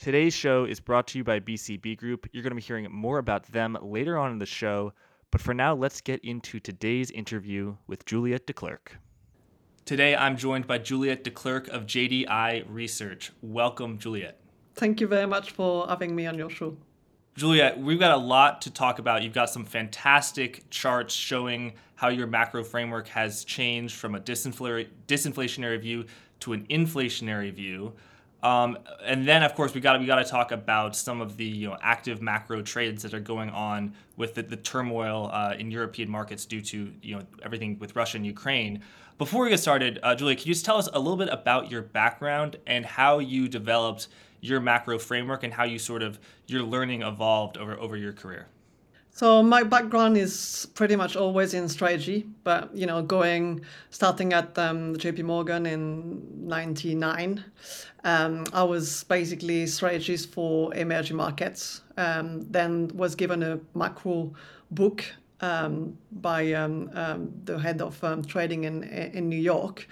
Today's show is brought to you by BCB Group. You're going to be hearing more about them later on in the show, but for now, let's get into today's interview with Juliette Declercq. Today, I'm joined by Juliette Declercq of JDI Research. Welcome, Juliette. Thank you very much for having me on your show. Juliette, we've got a lot to talk about. You've got some fantastic charts showing how your macro framework has changed from a disinflationary view to an inflationary view. Um, and then, of course, we got we got to talk about some of the you know active macro trades that are going on with the, the turmoil uh, in European markets due to you know everything with Russia and Ukraine. Before we get started, uh, Julia, can you just tell us a little bit about your background and how you developed your macro framework and how you sort of your learning evolved over over your career? So my background is pretty much always in strategy, but you know, going starting at um, J.P. Morgan in '99, um, I was basically strategist for emerging markets. Um, then was given a macro book um, by um, um, the head of trading in in New York.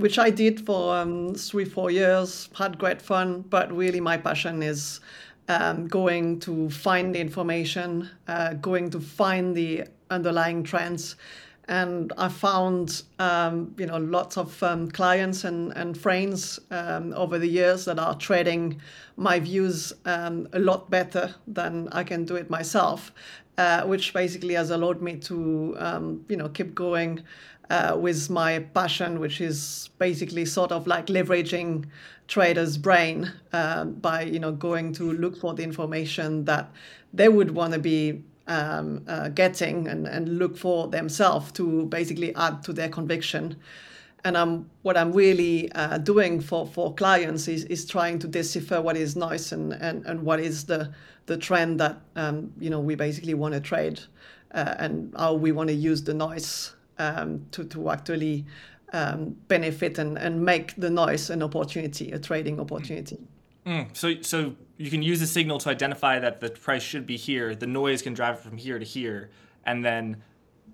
which I did for three, four years, had great fun, but really my passion is um, going to find the information, uh, going to find the underlying trends. And I found, um, you know, lots of um, clients and, and friends um, over the years that are trading my views um, a lot better than I can do it myself, uh, which basically has allowed me to, um, you know, keep going uh, with my passion, which is basically sort of like leveraging trader's brain uh, by you know going to look for the information that they would want to be um, uh, getting and, and look for themselves to basically add to their conviction. And um, what I'm really uh, doing for, for clients is, is trying to decipher what is noise and, and, and what is the, the trend that um, you know we basically want to trade uh, and how we want to use the noise um, to, to actually um, benefit and, and make the noise an opportunity, a trading opportunity. Mm. So, so you can use the signal to identify that the price should be here. The noise can drive it from here to here, and then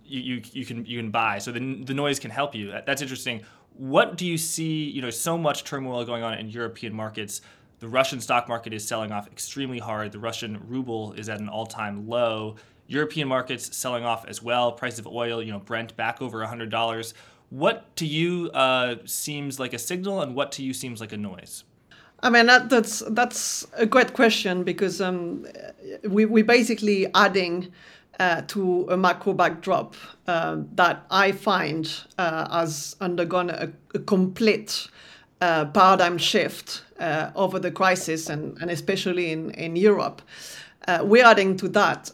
you, you, you can you can buy. So the, the noise can help you. That's interesting. What do you see? You know, so much turmoil going on in European markets. The Russian stock market is selling off extremely hard. The Russian ruble is at an all-time low. European markets selling off as well. Price of oil, you know, Brent back over $100. What to you uh, seems like a signal, and what to you seems like a noise? I mean that, that's that's a great question because um, we we basically adding uh, to a macro backdrop uh, that I find uh, has undergone a, a complete uh, paradigm shift uh, over the crisis and, and especially in, in Europe. Uh, we're adding to that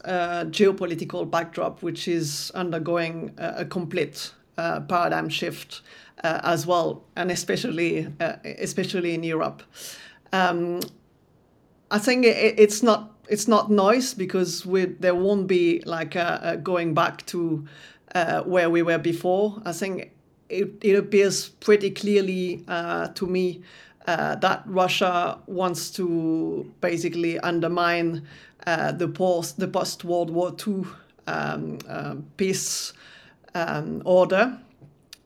geopolitical backdrop, which is undergoing a, a complete uh, paradigm shift uh, as well, and especially uh, especially in Europe. Um, I think it, it's not it's not noise because we, there won't be like a, a going back to uh, where we were before. I think it, it appears pretty clearly uh, to me uh, that Russia wants to basically undermine the post the post World War II um, peace um, order,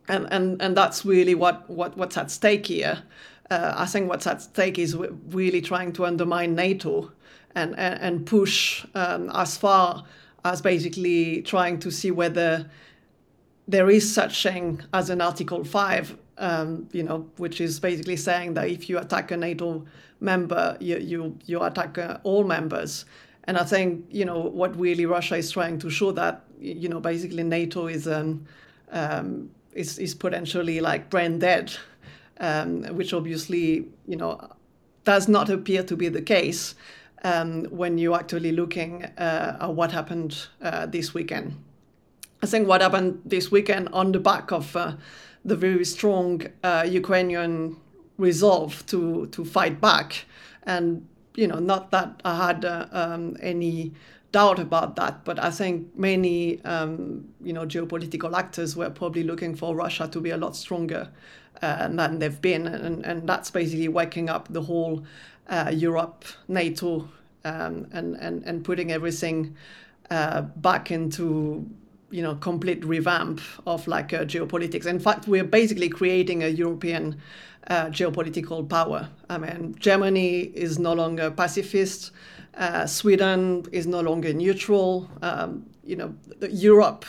and, and and that's really what, what what's at stake here. Uh, I think what's at stake is really trying to undermine NATO and and, and push um, as far as basically trying to see whether there is such thing as an Article Five, um, you know, which is basically saying that if you attack a NATO member, you you you attack uh, all members. And I think you know what really Russia is trying to show that you know basically NATO is um, um, is is potentially like brain dead, um, which obviously you know does not appear to be the case um, when you're actually looking uh, at what happened uh, this weekend. I think what happened this weekend on the back of uh, the very strong uh, Ukrainian resolve to to fight back and you know, not that I had uh, um, any doubt about that, but I think many, um, you know, geopolitical actors were probably looking for Russia to be a lot stronger uh, than they've been, and, and that's basically waking up the whole uh, Europe, NATO, um, and, and and putting everything uh, back into you know complete revamp of like uh, geopolitics. In fact, we're basically creating a European uh, geopolitical power. I mean, Germany is no longer pacifist. Uh, Sweden is no longer neutral. Um, you know, Europe.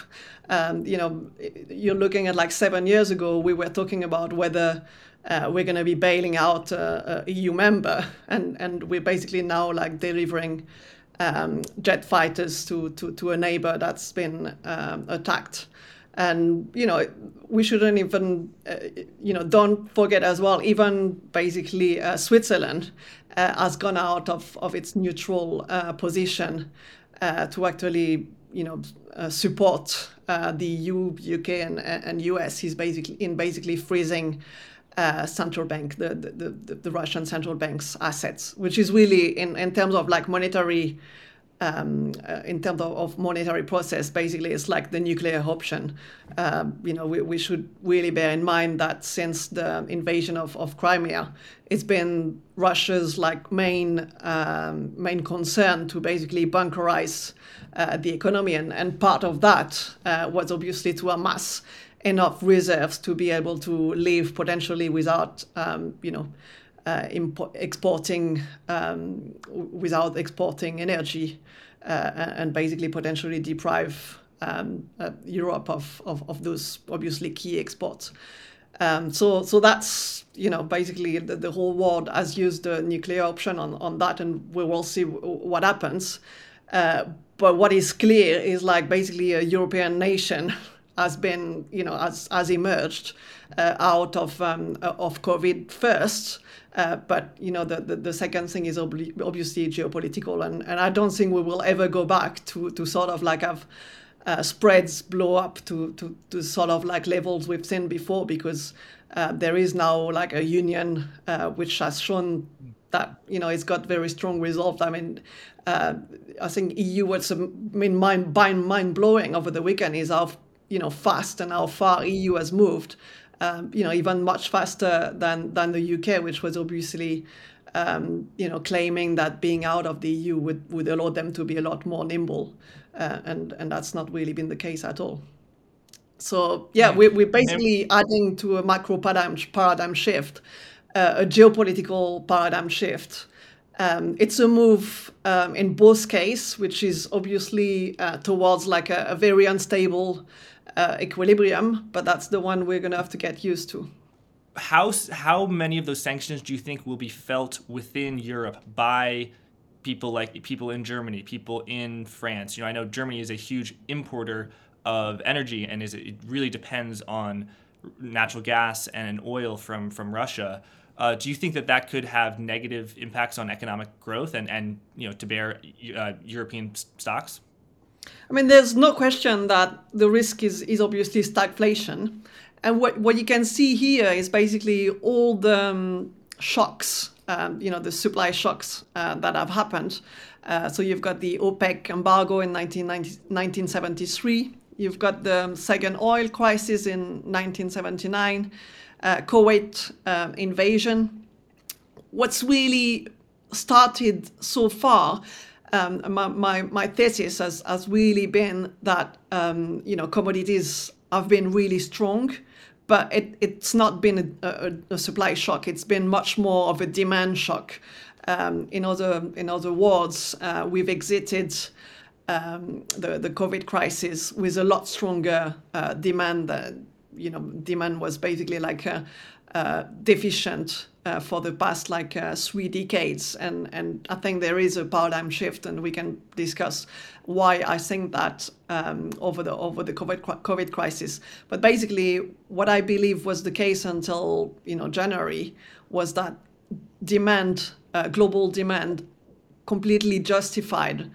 Um, you know, you're looking at like seven years ago, we were talking about whether uh, we're going to be bailing out a, a, EU member, and and we're basically now like delivering um, jet fighters to, to to a neighbor that's been um, attacked. And you know, we shouldn't even, uh, you know, don't forget as well. Even basically, uh, Switzerland uh, has gone out of of its neutral uh, position uh, to actually, you know, support the EU, UK, and, and US. is basically in basically freezing uh, central bank, the, the, the, the, Russian central bank's assets, which is really in, in terms of like monetary, um, uh, in terms of, of, monetary process, basically it's like the nuclear option. Um, you know, we, we should really bear in mind that since the invasion of, of Crimea, it's been Russia's like main um, main concern to basically bunkerize uh, the economy, and, and part of that uh, was obviously to amass enough reserves to be able to live potentially without, um, you know, uh, exporting um, without exporting energy uh, and basically potentially deprive um, uh, Europe of, of, of, those obviously key exports. Um, so, so that's you know basically the, the, whole world has used the nuclear option on, on that, and we will see what happens. Uh, but what is clear is like basically a European nation has been, you know, has, has emerged uh, out of um, of COVID first. Uh, but you know, the, the, the second thing is ob- obviously geopolitical, and, and I don't think we will ever go back to, to sort of like have uh, spreads blow up to, to, to sort of like levels we've seen before, because uh, there is now like a union uh, which has shown that you know it's got very strong resolve. I mean, I think EU was I mean mind mind blowing over the weekend is how you know fast and how far EU has moved. Um, you know, even much faster than than the UK, which was obviously um, you know claiming that being out of the EU would would allow them to be a lot more nimble, uh, and and that's not really been the case at all. So yeah, yeah. We're, we're basically adding to a macro paradigm paradigm shift, uh, a geopolitical paradigm shift. Um, it's a move um, in both cases, which is obviously uh, towards like a, a very unstable uh, equilibrium, but that's the one we're going to have to get used to. How, how many of those sanctions do you think will be felt within Europe by people like people in Germany, people in France? You know, I know Germany is a huge importer of energy and is it really depends on natural gas and oil from from Russia. Uh, do you think that that could have negative impacts on economic growth and, and you know to bear uh, European stocks? I mean, there's no question that the risk is, is obviously stagflation. And what, what you can see here is basically all the um, shocks, um, you know, the supply shocks uh, that have happened. Uh, so you've got the OPEC embargo in 1973. You've got the second oil crisis in 1979, uh, Kuwait uh, invasion. What's really started so far um, my, my, my, thesis has, has really been that um, you know commodities have been really strong, but it, it's not been a, a, a, supply shock. It's been much more of a demand shock. Um, in other in other words, uh, we've exited um, the the COVID crisis with a lot stronger uh, demand. That, you know, demand was basically like a, deficient uh, for the past like uh, three decades, and and I think there is a paradigm shift, and we can discuss why I think that um, over the over the COVID COVID crisis. But basically, what I believe was the case until you know January was that demand, uh, global demand, completely justified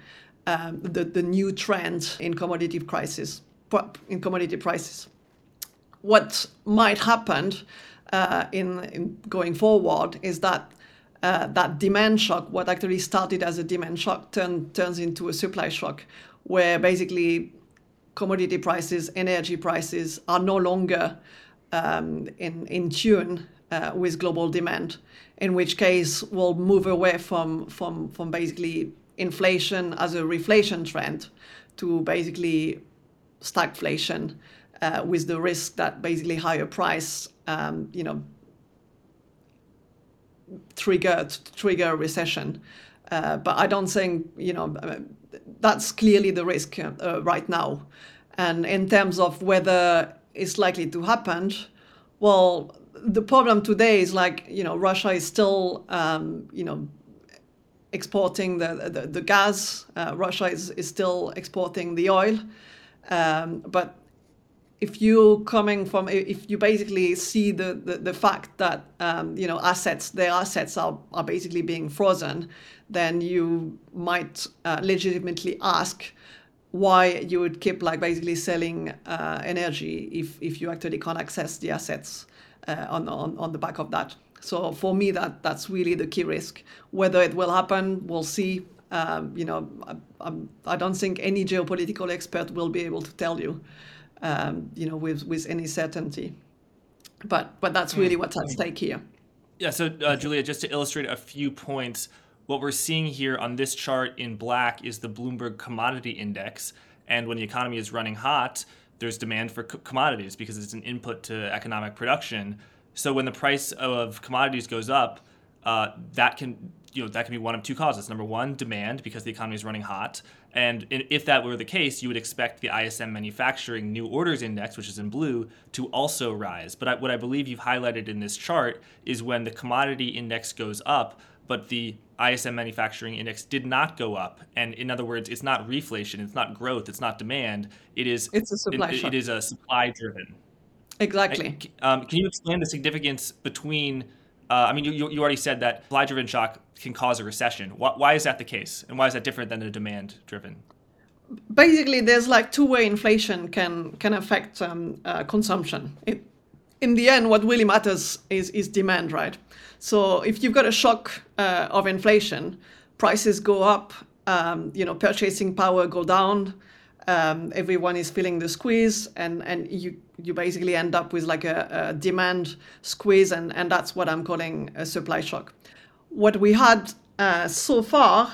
um, the the new trend in commodity prices in commodity prices. What might happen uh, in, in, going forward is that uh, that demand shock, what actually started as a demand shock, turn, turns into a supply shock, where basically commodity prices, energy prices are no longer um, in, in tune uh, with global demand, in which case we'll move away from, from, from basically inflation as a reflation trend to basically stagflation uh, with the risk that basically higher price, um, you know, trigger trigger a recession. Uh, but I don't think you know uh, that's clearly the risk uh, right now. And in terms of whether it's likely to happen, well, the problem today is like you know Russia is still um, you know exporting the the, the gas. Uh, Russia is, is still exporting the oil, um, but if you coming from if you basically see the the, the fact that um, you know assets their assets are, are basically being frozen then you might uh, legitimately ask why you would keep like basically selling uh, energy if, if you actually can't access the assets uh, on, on, on the back of that. So for me, that that's really the key risk. Whether it will happen, we'll see. Um, you know, I, I, don't think any geopolitical expert will be able to tell you, um, you know, with, with any certainty. But but that's really what's at stake here. Yeah. So uh, Julia, just to illustrate a few points, what we're seeing here on this chart in black is the Bloomberg Commodity Index. And when the economy is running hot, there's demand for co- commodities because it's an input to economic production. So when the price of commodities goes up, uh, that can you know that can be one of two causes. Number one, demand because the economy is running hot, and if that were the case, you would expect the ISM Manufacturing New Orders Index, which is in blue, to also rise. But I, what I believe you've highlighted in this chart is when the commodity index goes up, but the ISM manufacturing index did not go up. And in other words, it's not reflation, it's not growth, it's not demand. It is it's a supply it, it is a supply driven. Exactly. Um, can you explain the significance between? Uh, I mean, you, you already said that supply driven shock can cause a recession. Why, why is that the case, and why is that different than a demand driven? Basically, there's like two way inflation can can affect um, uh, consumption. It, in the end, what really matters is is demand, right? So if you've got a shock uh, of inflation, prices go up, um, you know, purchasing power go down. Um, everyone is feeling the squeeze, and and you you basically end up with like a, a demand squeeze, and and that's what I'm calling a supply shock. What we had uh, so far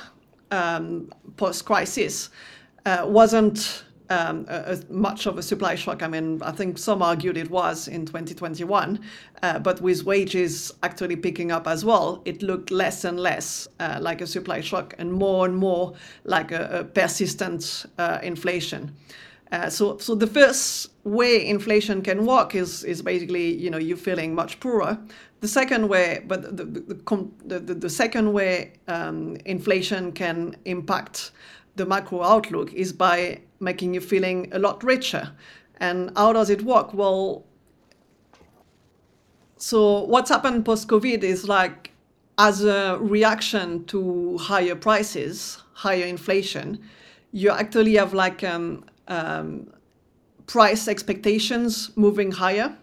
um, post crisis uh, wasn't um, much of a supply shock. I mean, I think some argued it was in 2021, uh, but with wages actually picking up as well, it looked less and less uh, like a supply shock and more and more like a, a persistent uh, inflation. Uh, so, so the first way inflation can work is is basically you know you feeling much poorer. The second way, but the the, the, the, the second way um, inflation can impact the macro outlook is by making you feeling a lot richer. And how does it work? Well, so what's happened post COVID is like as a reaction to higher prices, higher inflation, you actually have like um, um, price expectations moving higher.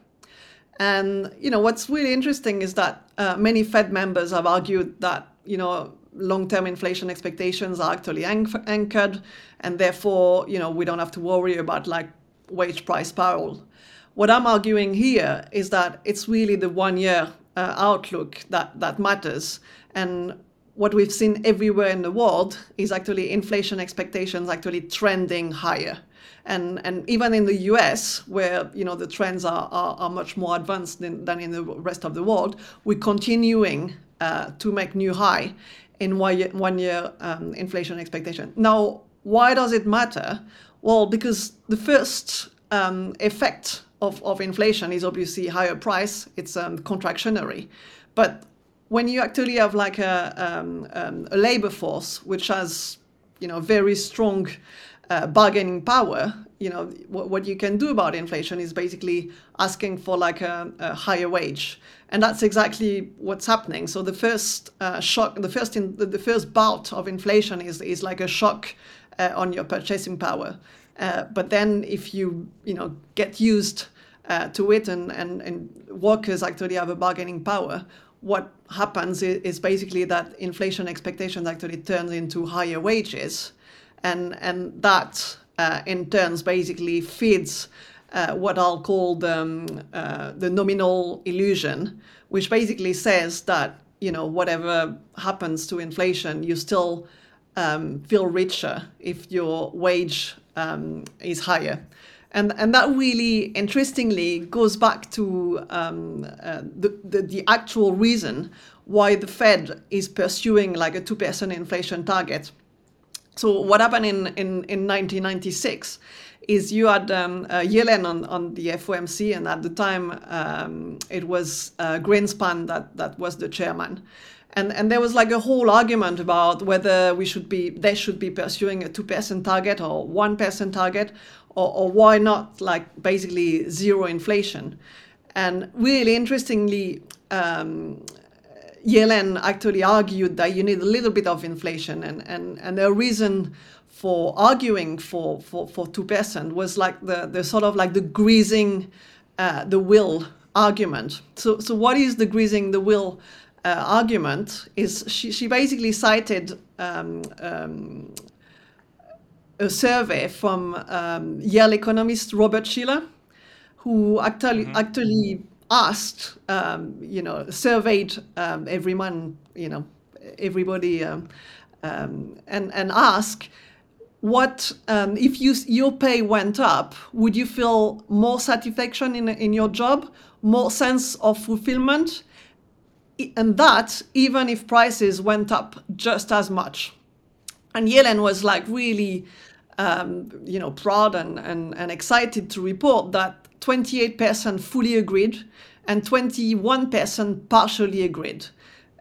And you know what's really interesting is that uh, many Fed members have argued that you know long-term inflation expectations are actually anchored, and therefore, you know, we don't have to worry about like wage price spiral. What I'm arguing here is that it's really the one-year uh, outlook that that matters, and what we've seen everywhere in the world is actually inflation expectations actually trending higher. And, and even in the US, where you know the trends are, are, are much more advanced than, than in the rest of the world, we're continuing uh, to make new high in one year, um, inflation expectation. Now, why does it matter? Well, because the first um, effect of, of inflation is obviously higher price. It's um, contractionary, but when you actually have like a, um, um, a labor force which has you know very strong uh, bargaining power, you know what, what you can do about inflation is basically asking for like a, a higher wage and that's exactly what's happening. So the first uh, shock, the first in, the first bout of inflation is is like a shock uh, on your purchasing power. Uh, but then if you you know get used uh, to it and, and and workers actually have a bargaining power, what happens is, is basically that inflation expectations actually turns into higher wages, and and that uh, in turns basically feeds uh, what I'll call the, um, uh, the nominal illusion, which basically says that you know whatever happens to inflation, you still um, feel richer if your wage um, is higher. And, and that really interestingly goes back to um, uh, the, the, the actual reason why the Fed is pursuing like a 2% inflation target. So what happened in, in, in 1996 is you had um, uh, Yellen on, on the FOMC, and at the time um, it was uh, Greenspan that, that was the chairman. And, and there was like a whole argument about whether we should be they should be pursuing a two percent target or one percent target, or, or why not like basically zero inflation. And really interestingly, um, Yellen actually argued that you need a little bit of inflation, and and and the reason for arguing for for for two percent was like the the sort of like the greasing uh, the wheel argument. So so what is the greasing the wheel uh, argument? Is she she basically cited. Um, um, a survey from um, Yale economist Robert Shiller, who actually mm-hmm. actually asked, um, you know, surveyed um, everyone, you know, everybody, um, um, and and asked what um, if you your pay went up, would you feel more satisfaction in in your job, more sense of fulfillment, and that even if prices went up just as much. And Yellen was like really, um, you know, proud and, and, and excited to report that 28% fully agreed and 21% partially agreed.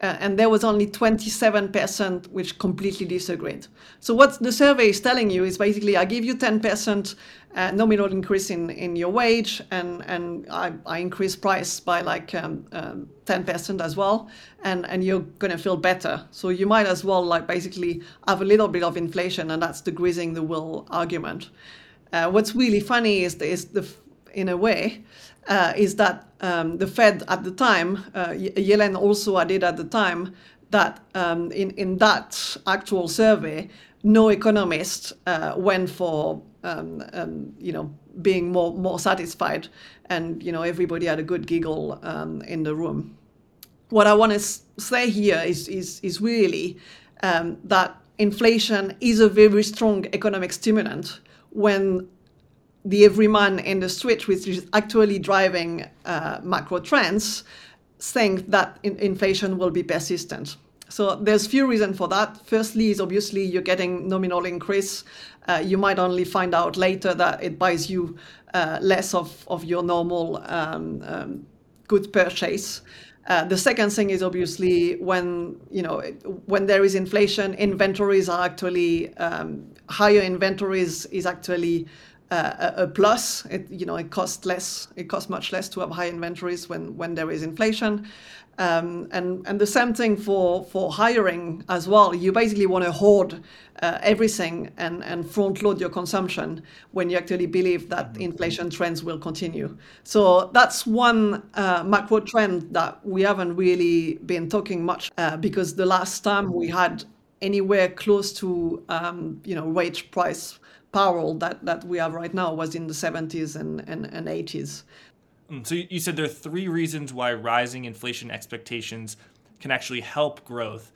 Uh, and there was only 27% which completely disagreed. So what the survey is telling you is basically I give you 10% uh, nominal increase in, in your wage and, and I, I increase price by like um, um, 10% as well and, and you're going to feel better. So you might as well like basically have a little bit of inflation and that's the greasing the wheel argument. Uh, what's really funny is, is the in a way uh, is that um, the Fed at the time, uh, Yellen also added at the time that um, in, in that actual survey, no economist uh, went for um, um, you know being more more satisfied, and you know everybody had a good giggle um, in the room. What I want to say here is is is really um, that inflation is a very strong economic stimulant when the everyman in the street, which is actually driving uh, macro trends, think that in- inflation will be persistent. So there's few reasons for that. Firstly, is obviously you're getting nominal increase. Uh, you might only find out later that it buys you uh, less of, of your normal um, um, good purchase. Uh, the second thing is obviously when you know when there is inflation, inventories are actually um, higher. Inventories is actually uh, a, plus. It you know it costs less. It costs much less to have high inventories when when there is inflation. Um, and and the same thing for for hiring as well. You basically want to hoard uh, everything and and front load your consumption when you actually believe that mm-hmm. inflation trends will continue. So that's one uh, macro trend that we haven't really been talking much uh, because the last time we had anywhere close to um, you know wage price parallel that, that we have right now was in the 70s and, and, and 80s. Mm, so you said there are three reasons why rising inflation expectations can actually help growth.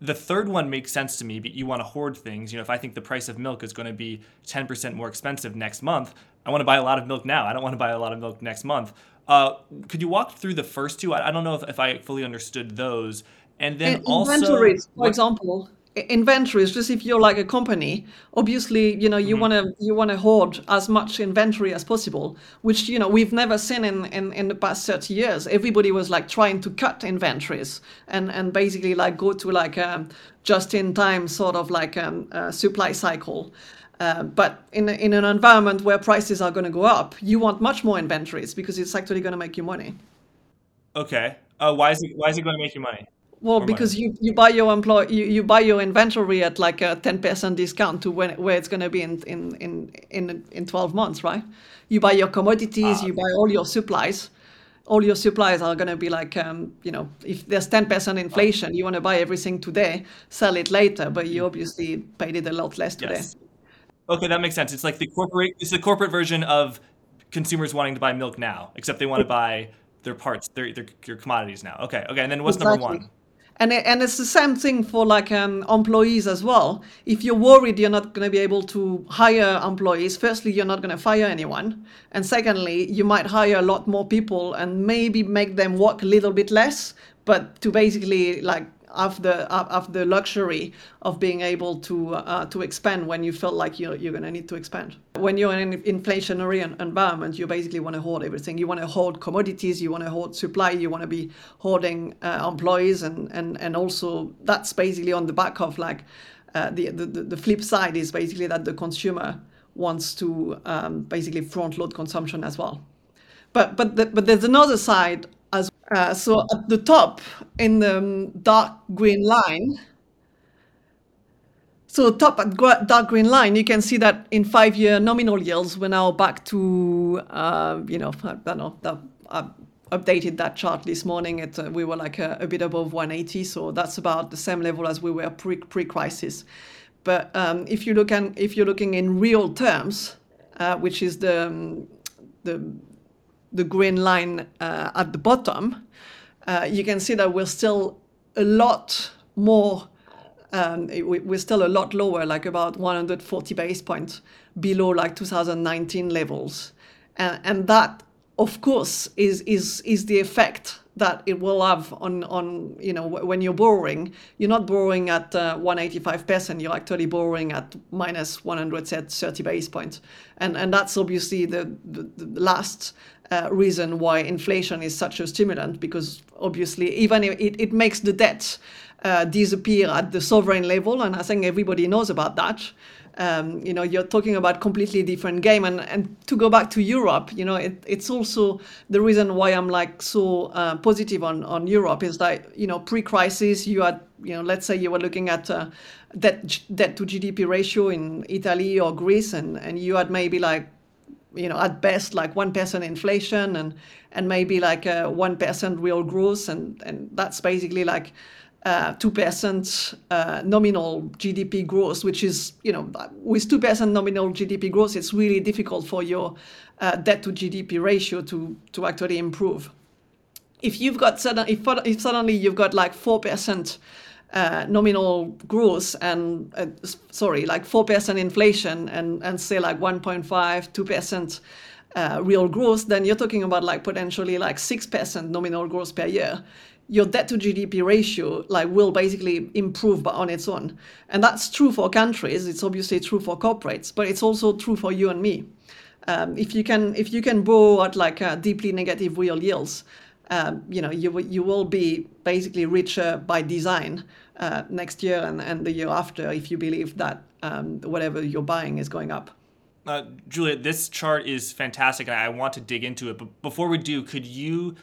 The third one makes sense to me, but you want to hoard things. You know, if I think the price of milk is going to be 10% more expensive next month, I want to buy a lot of milk now. I don't want to buy a lot of milk next month. Uh, could you walk through the first two? I, I don't know if, if I fully understood those. And then in, also, inventories, for what, example, inventories just if you're like a company obviously you know you mm-hmm. want to you want to hoard as much inventory as possible which you know we've never seen in, in in the past 30 years. Everybody was like trying to cut inventories and and basically like go to like a just in time sort of like um, a supply cycle. Uh, but in, in an environment where prices are going to go up you want much more inventories because it's actually going to make you money. Okay. Uh, why is it why is it going to make you money well, because you, you buy your employ you, you buy your inventory at like a ten percent discount to when where it's going to be in in in in in twelve months, right? You buy your commodities, ah, you buy all your supplies. All your supplies are going to be like, um, you know, if there's ten percent inflation, you want to buy everything today, sell it later, but you obviously paid it a lot less today. Yes. Okay, that makes sense. It's like the corporate. It's the corporate version of consumers wanting to buy milk now, except they want to buy their parts, their their, their commodities now. Okay, okay, and then what's exactly. number one? And and it's the same thing for like um, employees as well. If you're worried you're not going to be able to hire employees, firstly you're not going to fire anyone, and secondly you might hire a lot more people and maybe make them work a little bit less, but to basically like have the have the luxury of being able to uh, to expand when you feel like you're you're going to need to expand. When you're in an inflationary environment, you basically want to hoard everything. You want to hoard commodities, you want to hoard supply, you want to be hoarding uh, employees, and and and also that's basically on the back of like uh, the, the the flip side is basically that the consumer wants to um, basically front load consumption as well. But but the, but there's another side as uh, so at the top in the um, dark green line. So top at dark green line, you can see that in five-year nominal yields, we're now back to, uh, you know, I don't know, the, I updated that chart this morning. It, uh, we were like a, a, bit above 180, so that's about the same level as we were pre pre-crisis. But um, if you look and if you're looking in real terms, uh, which is the um, the the green line uh, at the bottom, uh, you can see that we're still a lot more, um, we're still a lot lower, like about 140 base points below like 2019 levels. And, and that, of course, is, is, is the effect that it will have on, on you know, when you're borrowing. You're not borrowing at uh, 185%, you're actually borrowing at minus 130 base points. And, and that's obviously the, the, the last uh, reason why inflation is such a stimulant, because obviously even it, it makes the debt uh, disappear at the sovereign level, and I think everybody knows about that. Um, you know, you're talking about completely different game, and, and to go back to Europe, you know, it, it's also the reason why I'm like so uh, positive on on Europe is that you know pre-crisis you had you know let's say you were looking at uh, debt debt to GDP ratio in Italy or Greece, and and you had maybe like you know, at best like 1% inflation and, and maybe like a 1% real growth. And, and that's basically like uh, 2% uh, nominal GDP growth, which is, you know, with 2% nominal GDP growth, it's really difficult for your uh, debt to GDP ratio to, to actually improve. If you've got sudden, if, if suddenly you've got like 4% uh, nominal growth and uh, sorry, like four percent inflation and and say like 1.5, two percent uh, real growth, then you're talking about like potentially like six percent nominal growth per year. Your debt to GDP ratio like will basically improve on its own, and that's true for countries. It's obviously true for corporates, but it's also true for you and me. Um, if you can if you can borrow at like uh, deeply negative real yields, um, you know, you, you will be basically richer by design uh, next year and, and the year after if you believe that um, whatever you're buying is going up. Uh, Julia, this chart is fantastic and I want to dig into it. But before we do, could you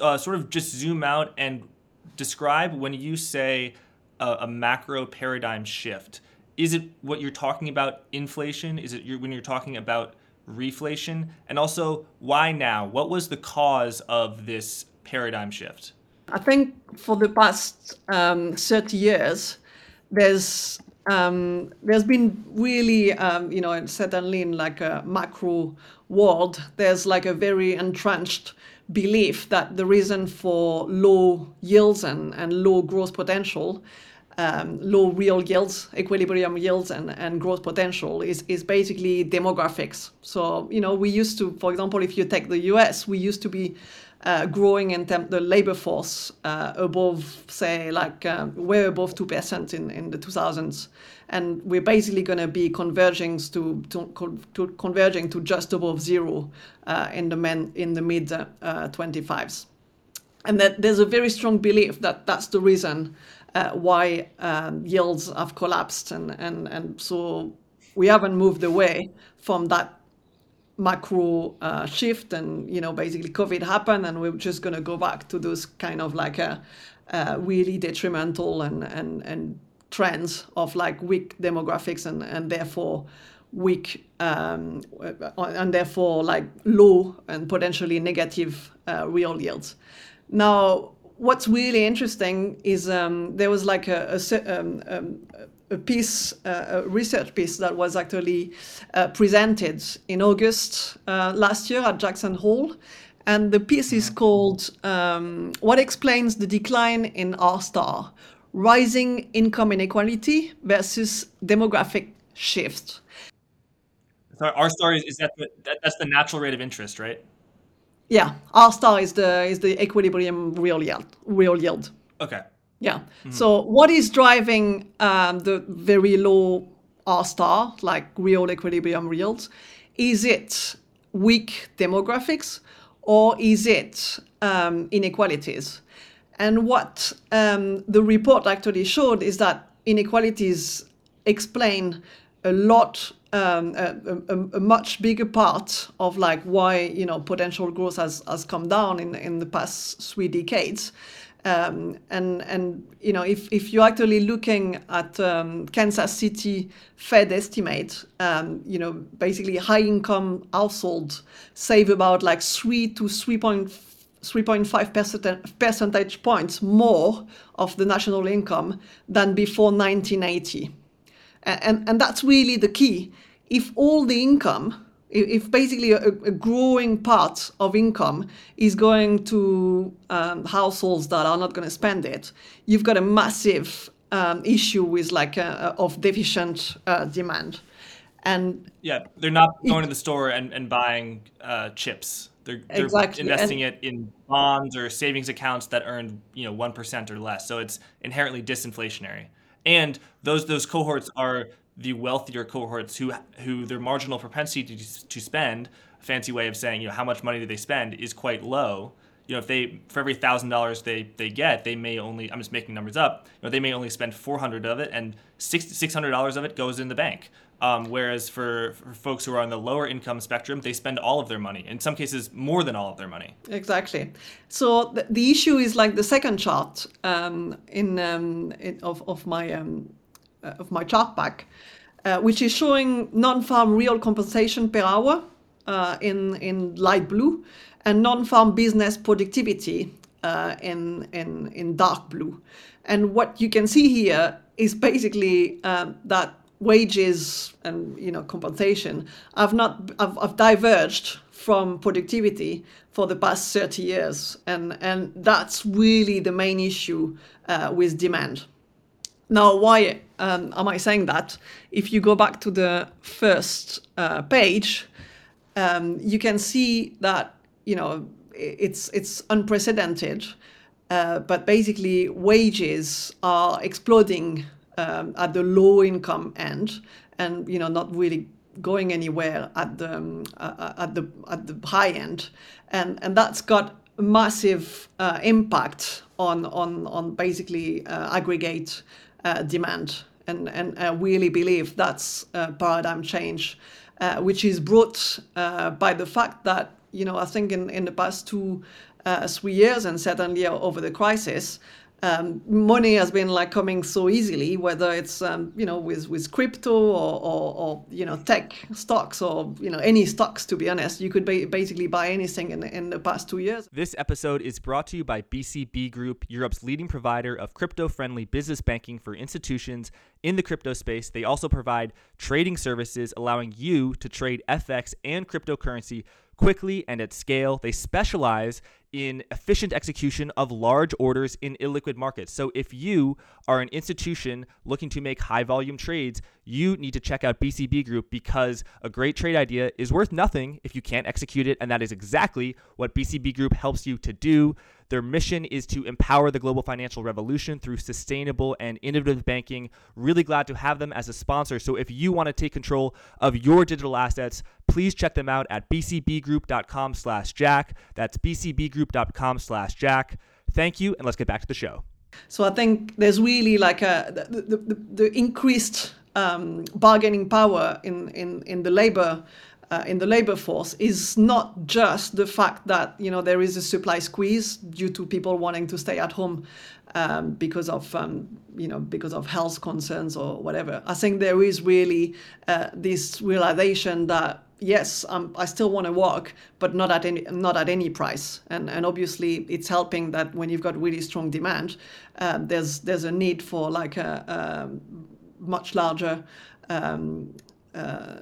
uh, sort of just zoom out and describe when you say a, a, macro paradigm shift? Is it what you're talking about inflation? Is it when you're talking about reflation? And also, why now? What was the cause of this paradigm shift? I think for the past um, 30 years, there's um, there's been really, um, you know, certainly in like a macro world, there's like a very entrenched belief that the reason for low yields and, and low growth potential, um, low real yields, equilibrium yields and, and growth potential is, is basically demographics. So, you know, we used to, for example, if you take the US, we used to be uh, growing in term, the labor force uh, above, say, like um, way above 2% in, in the 2000s. And we're basically going to be converging to, to, to, converging to just above zero uh, in the men, in the mid 25s. Uh, and that there's a very strong belief that that's the reason uh, why um, yields have collapsed. And, and, and so we haven't moved away from that macro uh, shift and you know basically covid happened and we're just going to go back to those kind of like a, a really detrimental and, and and trends of like weak demographics and and therefore weak um, and therefore like low and potentially negative uh, real yields. Now what's really interesting is um, there was like a, a, um, um a piece, uh, a research piece that was actually uh, presented in August uh, last year at Jackson Hole. And the piece is called um, What Explains the Decline in R star Rising Income Inequality versus Demographic Shift. So R star is, is that, the, that that's the natural rate of interest, right? Yeah, R star is the is the equilibrium real yield. Real yield. Okay. Yeah. Mm-hmm. So what is driving um, the very low R star, like real equilibrium yields? Is it weak demographics or is it um, inequalities? And what um, the report actually showed is that inequalities explain a lot, um, a, a, a, much bigger part of like why you know potential growth has, has come down in in the past three decades. Um, and and you know if, if you're actually looking at um, Kansas City Fed estimate, um, you know basically high income households save about like three to three point 3.5 percentage points more of the national income than before 1980. And, and that's really the key. If all the income if basically a, a, growing part of income is going to um, households that are not going to spend it, you've got a massive um, issue with like a, a, of deficient uh, demand. And yeah, they're not going to the store and, and buying uh, chips. They're, they're exactly. investing and, it in bonds or savings accounts that earn you know one percent or less. So it's inherently disinflationary. And those those cohorts are the wealthier cohorts who who their marginal propensity to, to spend fancy way of saying you know how much money do they spend is quite low. You know if they for every thousand dollars they they get they may only i'm just making numbers up you know they may only spend 400 of it and $600 of it goes in the bank. Um, whereas for, for folks who are on the lower income spectrum they spend all of their money in some cases more than all of their money. Exactly. So the, the issue is like the second chart um, in, um, in, of, of my um, of my chart pack, uh, which is showing non-farm real compensation per hour uh, in in light blue, and non-farm business productivity in in in dark blue. And what you can see here is basically um, that wages and you know compensation have not have, have diverged from productivity for the past 30 years and and that's really the main issue uh, with demand now, why um, am I saying that? If you go back to the first uh, page, um, you can see that you know it's it's unprecedented, uh, but basically wages are exploding um, at the low income end, and you know not really going anywhere at the uh, at the at the high end, and and that's got massive uh, impact on on on basically uh, aggregate uh, demand. And, and I really believe that's a paradigm change, uh, which is brought uh, by the fact that, you know, I think in, in the past two, uh, three years and certainly over the crisis, um, money has been like coming so easily, whether it's um, you know with with crypto or, or, or, you know tech stocks or you know any stocks. To be honest, you could ba- basically buy anything in in the past two years. This episode is brought to you by BCB Group, Europe's leading provider of crypto-friendly business banking for institutions in the crypto space. They also provide trading services, allowing you to trade FX and cryptocurrency quickly and at scale. They specialize in efficient execution of large orders in illiquid markets. So if you are an institution looking to make high volume trades, you need to check out BCB Group because a great trade idea is worth nothing if you can't execute it. And that is exactly what BCB Group helps you to do. Their mission is to empower the global financial revolution through sustainable and innovative banking. Really glad to have them as a sponsor. So if you want to take control of your digital assets, please check them out at bcbgroup.com slash jack. That's bcbgroup.com slash jack. Thank you, and let's get back to the show. So I think there's really like a the, the, the increased um, bargaining power in, in, in the labor uh, in the labor force is not just the fact that you know there is a supply squeeze due to people wanting to stay at home um, because of um, you know because of health concerns or whatever. I think there is really uh, this realization that yes, I still want to work, but not at any not at any price. And and obviously it's helping that when you've got really strong demand, um, there's there's a need for like a, a much larger um, uh,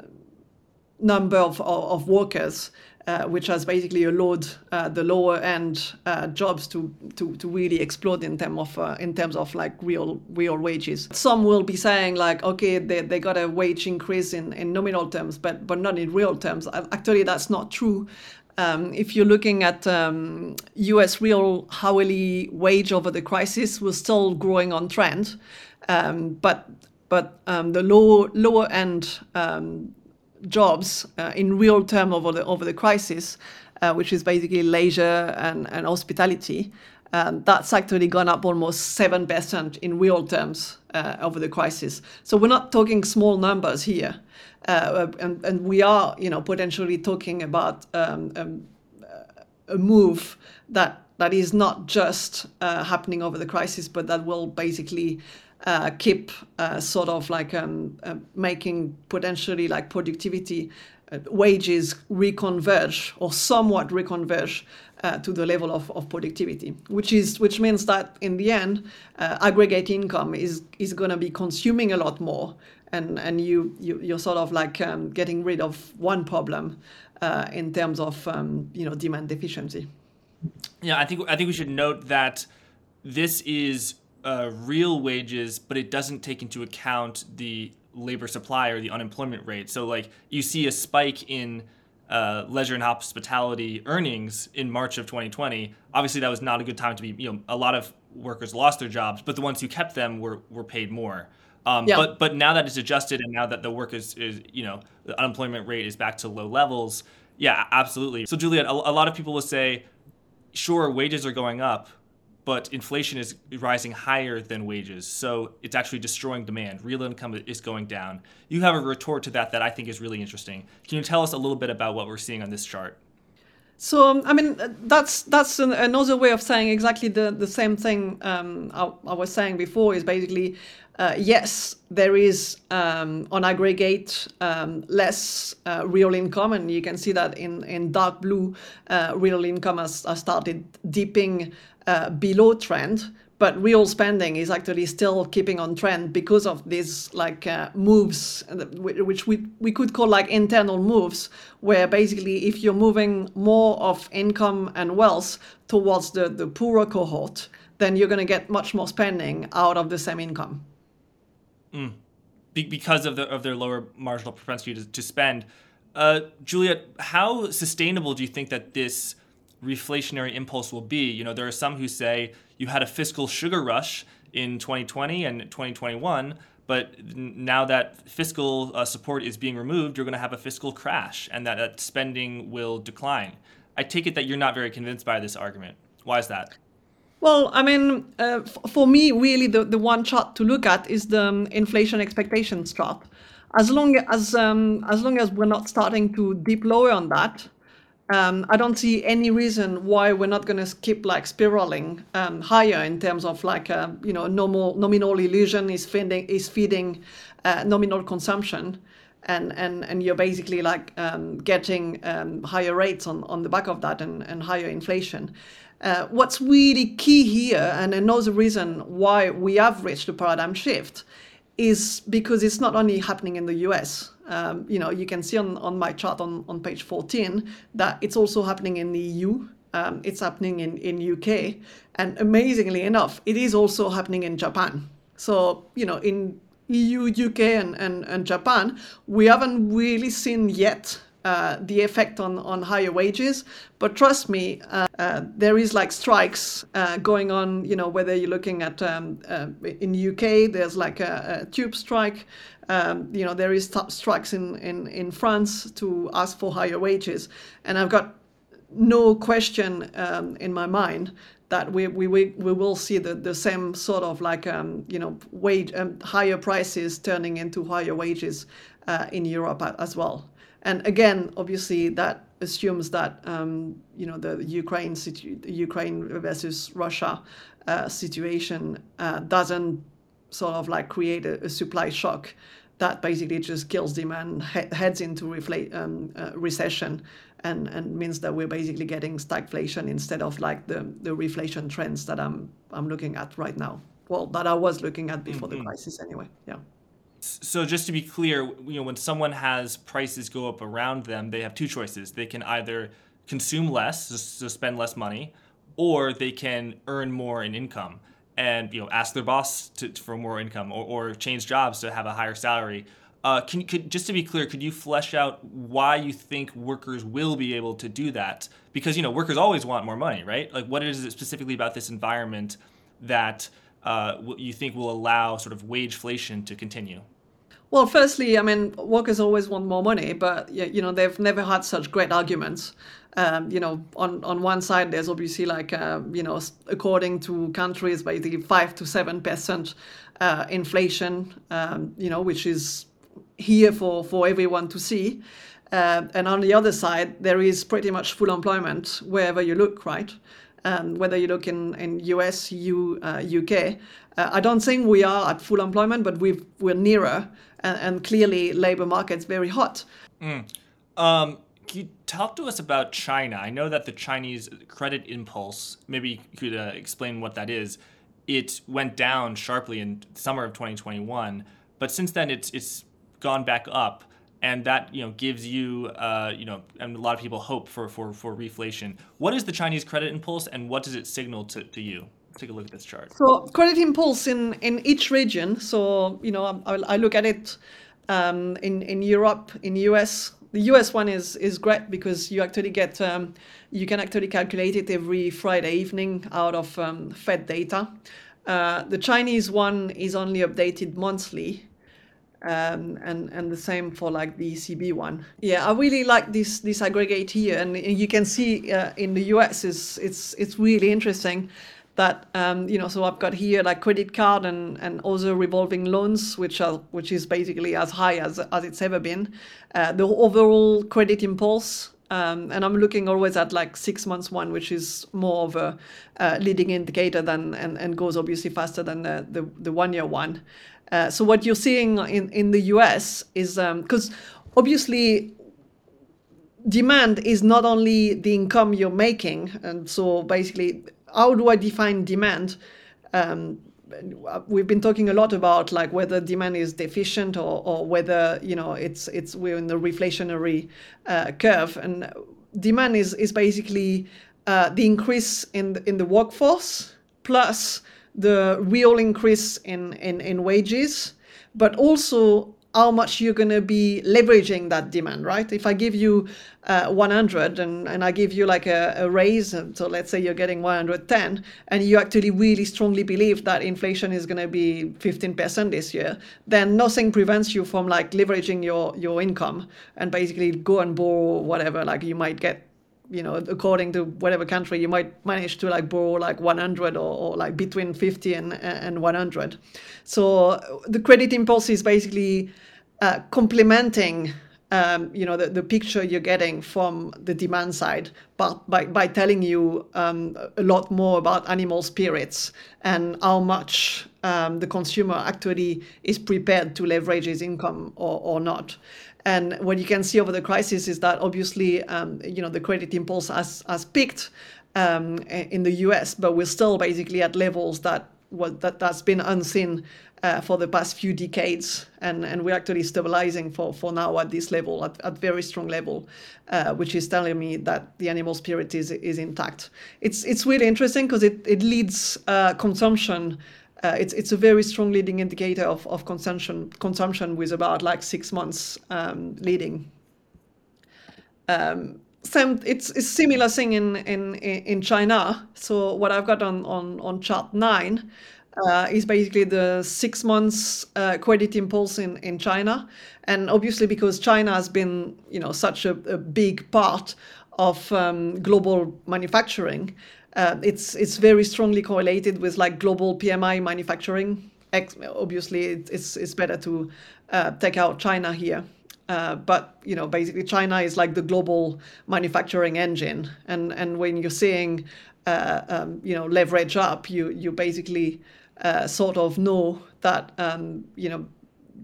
number of, of, workers uh, which has basically allowed uh, the lower end uh, jobs to, to, to really explode in terms of uh, in terms of like real real wages. Some will be saying like, okay, they, they got a wage increase in, in nominal terms, but but not in real terms. Actually, that's not true. Um, if you're looking at um, U.S. real hourly wage over the crisis, we're still growing on trend, um, but but um, the low lower end um, jobs uh, in real term over the over the crisis, uh, which is basically leisure and, and hospitality. Um, that's actually gone up almost seven percent in real terms uh, over the crisis. So we're not talking small numbers here, uh, and, and we are, you know, potentially talking about um, um, a move that that is not just uh, happening over the crisis, but that will basically uh, keep uh, sort of like um, uh, making potentially like productivity uh, wages reconverge or somewhat reconverge uh, to the level of, of productivity, which is which means that in the end, uh, aggregate income is is going to be consuming a lot more, and and you, you you're sort of like um, getting rid of one problem in terms of um, you know demand efficiency. Yeah, I think I think we should note that this is uh, real wages, but it doesn't take into account the labor supply or the unemployment rate. So, like, you see a spike in uh, leisure and hospitality earnings in March of 2020. Obviously, that was not a good time to be. You know, a lot of workers lost their jobs, but the ones who kept them were were paid more. Um, yeah. But but now that it's adjusted and now that the work is, is you know the unemployment rate is back to low levels, yeah, absolutely. So Juliet, a, a lot of people will say, sure, wages are going up, but inflation is rising higher than wages. So it's actually destroying demand. Real income is going down. You have a retort to that that I think is really interesting. Can you tell us a little bit about what we're seeing on this chart? So um, I mean that's that's an, another way of saying exactly the, the same thing um, I, I, was saying before is basically uh, yes there is um, on aggregate um, less uh, real income and you can see that in in dark blue uh, real income has, has started dipping uh, below trend, but real spending is actually still keeping on trend because of these like uh, moves, which we, we could call like internal moves, where basically if you're moving more of income and wealth towards the, the poorer cohort, then you're going to get much more spending out of the same income. Mm. Be- because of, the, of their lower marginal propensity to, to spend. Uh, Juliet, how sustainable do you think that this reflationary impulse will be. You know, there are some who say you had a fiscal sugar rush in 2020 and 2021, but now that fiscal uh, support is being removed, you're going to have a fiscal crash and that, that spending will decline. I take it that you're not very convinced by this argument. Why is that? Well, I mean, uh, f- for me, really, the, the one chart to look at is the um, inflation expectations chart. As long as um, as long as we're not starting to dip lower on that, um, I don't see any reason why we're not going to keep like spiraling um, higher in terms of like uh, you know normal nominal illusion is feeding is feeding uh, nominal consumption, and and and you're basically like um, getting um, higher rates on on the back of that and, and higher inflation. Uh, what's really key here, and another reason why we have reached a paradigm shift, is because it's not only happening in the US um, you know, you can see on, on my chart on, on page 14 that it's also happening in the EU. Um, it's happening in, in UK. And amazingly enough, it is also happening in Japan. So, you know, in EU, UK, and, and, and Japan, we haven't really seen yet uh, the effect on, on higher wages. But trust me, uh, uh, there is like strikes uh, going on. You know, whether you're looking at um, uh, in UK, there's like a, a tube strike. Um, you know, there is strikes in, in, in France to ask for higher wages. And I've got no question um, in my mind that we, we, we, we will see the, the same sort of like, um, you know, wage, um, higher prices turning into higher wages uh, in Europe as well. And again, obviously, that assumes that um, you know the Ukraine situ- Ukraine versus Russia uh, situation uh, doesn't sort of like create a, a, supply shock that basically just kills demand, he- heads into refla- um, uh, recession, and, and means that we're basically getting stagflation instead of like the, the reflation trends that I'm I'm looking at right now. Well, that I was looking at before mm-hmm. the crisis anyway. Yeah. So just to be clear, you know, when someone has prices go up around them, they have two choices. They can either consume less, so spend less money, or they can earn more in income and you know ask their boss to, for more income or, or change jobs to have a higher salary. Uh, can could, just to be clear, could you flesh out why you think workers will be able to do that? Because you know workers always want more money, right? Like what is it specifically about this environment that uh, you think will allow sort of wage inflation to continue? Well, firstly, I mean, workers always want more money, but you know they've never had such great arguments. Um, you know, on, on one side, there's obviously like, uh, you know, according to countries, basically five to seven percent uh, inflation, um, you know, which is here for, for everyone to see. Uh, and on the other side, there is pretty much full employment wherever you look, right? Um, whether you look in, in US, EU, UK. Uh, I don't think we are at full employment, but we we're nearer, and, and clearly labor market's very hot. Mm. Um, can you talk to us about China? I know that the Chinese credit impulse, maybe you could uh, explain what that is. It went down sharply in summer of 2021, but since then it's it's gone back up, and that you know gives you uh, you know and a lot of people hope for for for reflation. What is the Chinese credit impulse, and what does it signal to, to you? Take a look at this chart. So credit impulse in in each region. So you know I, I look at it um, in in Europe, in US, the US one is is great because you actually get um, you can actually calculate it every Friday evening out of um, Fed data. Uh, the Chinese one is only updated monthly, um, and and the same for like the ECB one. Yeah, I really like this this aggregate here, and you can see uh, in the US is it's it's really interesting that um, you know so I've got here like credit card and and other revolving loans which are which is basically as high as as it's ever been uh, the overall credit impulse um, and I'm looking always at like six months one which is more of a uh, leading indicator than and, and goes obviously faster than the the, the one year one uh, so what you're seeing in in the US is because um, obviously demand is not only the income you're making and so basically how do I define demand? Um, we've been talking a lot about like whether demand is deficient or, or whether you know it's it's we're in the reflationary uh, curve and demand is is basically uh, the increase in in the workforce plus the real increase in, in, in wages but also how much you're going to be leveraging that demand, right? If I give you uh, 100 and, and I give you like a, a raise, so let's say you're getting 110, and you actually really strongly believe that inflation is going to be 15% this year, then nothing prevents you from like leveraging your, your income and basically go and borrow whatever, like you might get you know, according to whatever country, you might manage to like borrow like 100 or, or like between 50 and, and 100. So the credit impulse is basically uh, complementing um, you know the, the picture you're getting from the demand side but by, by telling you um, a lot more about animal spirits and how much um, the consumer actually is prepared to leverage his income or, or not and what you can see over the crisis is that obviously, um, you know, the credit impulse has, has peaked um, in the US, but we're still basically at levels that that that's been unseen uh, for the past few decades, and, and we're actually stabilizing for, for now at this level, at, at very strong level, uh, which is telling me that the animal spirit is is intact. It's it's really interesting because it it leads uh, consumption uh, it's it's a very strong leading indicator of, of consumption consumption with about like six months um, leading. Um, same, it's a similar thing in, in in China. So what I've got on on, on chart nine uh, is basically the six months uh, credit impulse in, in China, and obviously because China has been you know such a, a big part of um, global manufacturing, uh, it's it's very strongly correlated with like global PMI manufacturing. Obviously, it's it's better to uh, take out China here. Uh, but you know, basically, China is like the global manufacturing engine, and and when you're seeing uh, um, you know leverage up, you you basically uh, sort of know that um, you know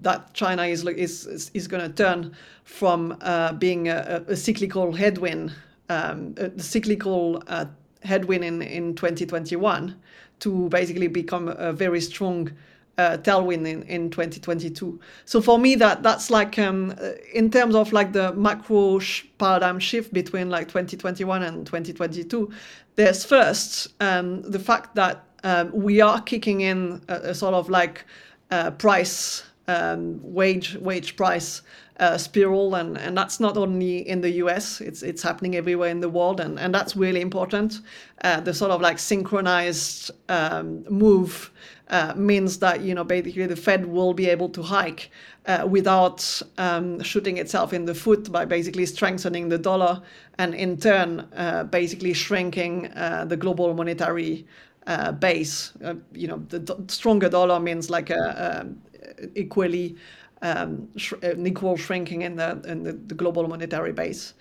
that China is is is going to turn from uh, being a, a, cyclical headwind, um, a cyclical headwind in, in 2021 to basically become a very strong uh, tailwind in, in 2022. So for me, that that's like um, in terms of like the macro sh- paradigm shift between like 2021 and 2022. There's first um, the fact that um, we are kicking in a, a sort of like uh, price um, wage wage price uh, spiral, and, and that's not only in the US, it's it's happening everywhere in the world, and, and that's really important. Uh, the sort of like synchronized um, move uh, means that you know basically the Fed will be able to hike uh, without um, shooting itself in the foot by basically strengthening the dollar, and in turn uh, basically shrinking uh, the global monetary. base, you know, the d- stronger dollar means like a, a equally um, an equal shrinking in the in the, the global monetary base.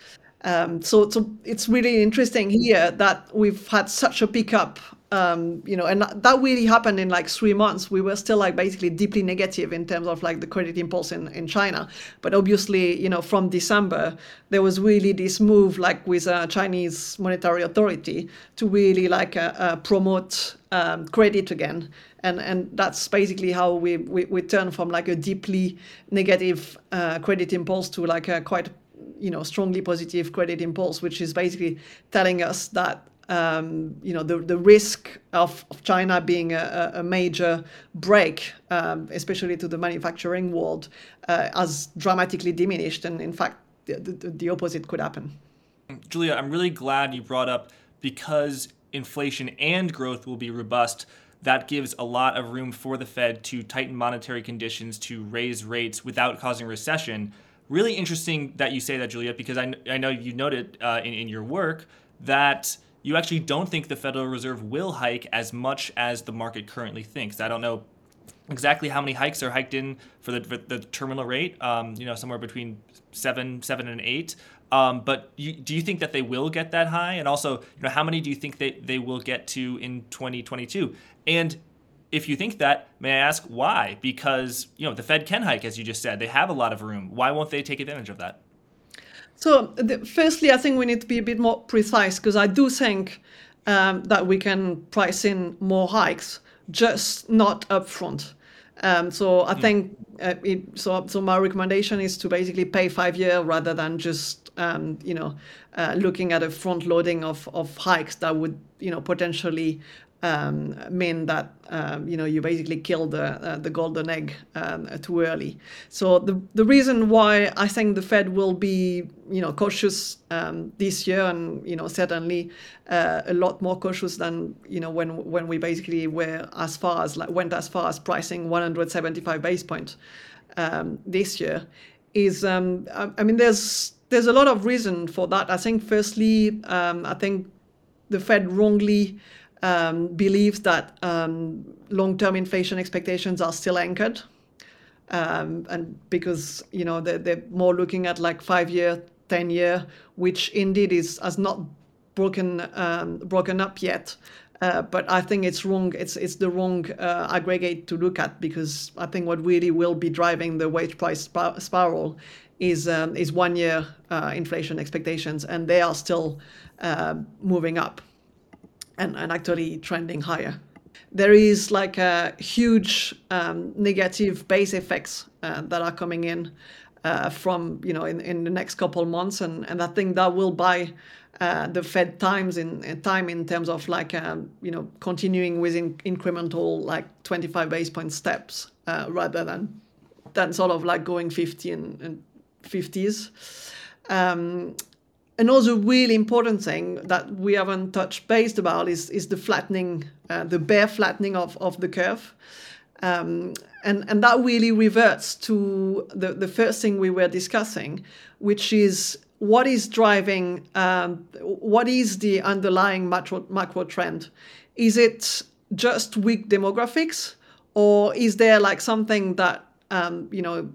Um, so, so it's really interesting here that we've had such a pickup, um, you know, and that really happened in like three months. We were still like basically deeply negative in terms of like the credit impulse in, in China. But obviously, you know, from December, there was really this move like with a Chinese monetary authority to really like uh, uh, promote um, credit again and and that's basically how we we, we turn from like a deeply negative uh, credit impulse to like a quite you know strongly positive credit impulse which is basically telling us that um, you know the the risk of, of China being a, a major break, um, especially to the manufacturing world, uh, has dramatically diminished, and in fact, the, the, the opposite could happen. Julia, I'm really glad you brought up because inflation and growth will be robust that gives a lot of room for the Fed to tighten monetary conditions to raise rates without causing recession. Really interesting that you say that, Juliet, because I, I know you noted uh, in, in your work that you actually don't think the Federal Reserve will hike as much as the market currently thinks. I don't know exactly how many hikes are hiked in for the, for the terminal rate, um, you know, somewhere between seven, seven and eight. Um, but you, do you think that they will get that high? And also, you know, how many do you think they, they will get to in 2022? And if you think that, may I ask why? Because you know the Fed can hike, as you just said. They have a lot of room. Why won't they take advantage of that? So, the, firstly, I think we need to be a bit more precise because I do think um, that we can price in more hikes, just not upfront. Um, so I mm. think uh, it, so. So my recommendation is to basically pay five year rather than just um, you know uh, looking at a front loading of, of hikes that would you know potentially um, mean that um, you know you basically kill the uh, the golden egg um, too early. So the the reason why I think the Fed will be you know cautious um, this year and you know certainly uh, a lot more cautious than you know when when we basically were as far as like went as far as pricing 175 base points um, this year is um, I, I, mean there's there's a lot of reason for that. I think firstly I think the Fed wrongly um, believes that um, long-term inflation expectations are still anchored, um, and because you know they're, they're more looking at like five-year, ten-year, which indeed is has not broken um, broken up yet. Uh, but I think it's wrong. It's it's the wrong uh, aggregate to look at because I think what really will be driving the wage price spiral is um, is one year uh, inflation expectations, and they are still uh, moving up and, and actually trending higher. There is like a huge um, negative base effects uh, that are coming in uh, from you know in, in the next couple months, and, and I think that will buy uh, the Fed times in, in, time in terms of like um, you know continuing with in, incremental like 25 base point steps uh, rather than than sort of like going 50 and, and 50s. Um, another really important thing that we haven't touched base about is, is the flattening, uh, the bear flattening of, of the curve. Um, and, and that really reverts to the, the first thing we were discussing, which is what is driving, um, what is the underlying macro, macro trend? Is it just weak demographics, or is there like something that, um, you know,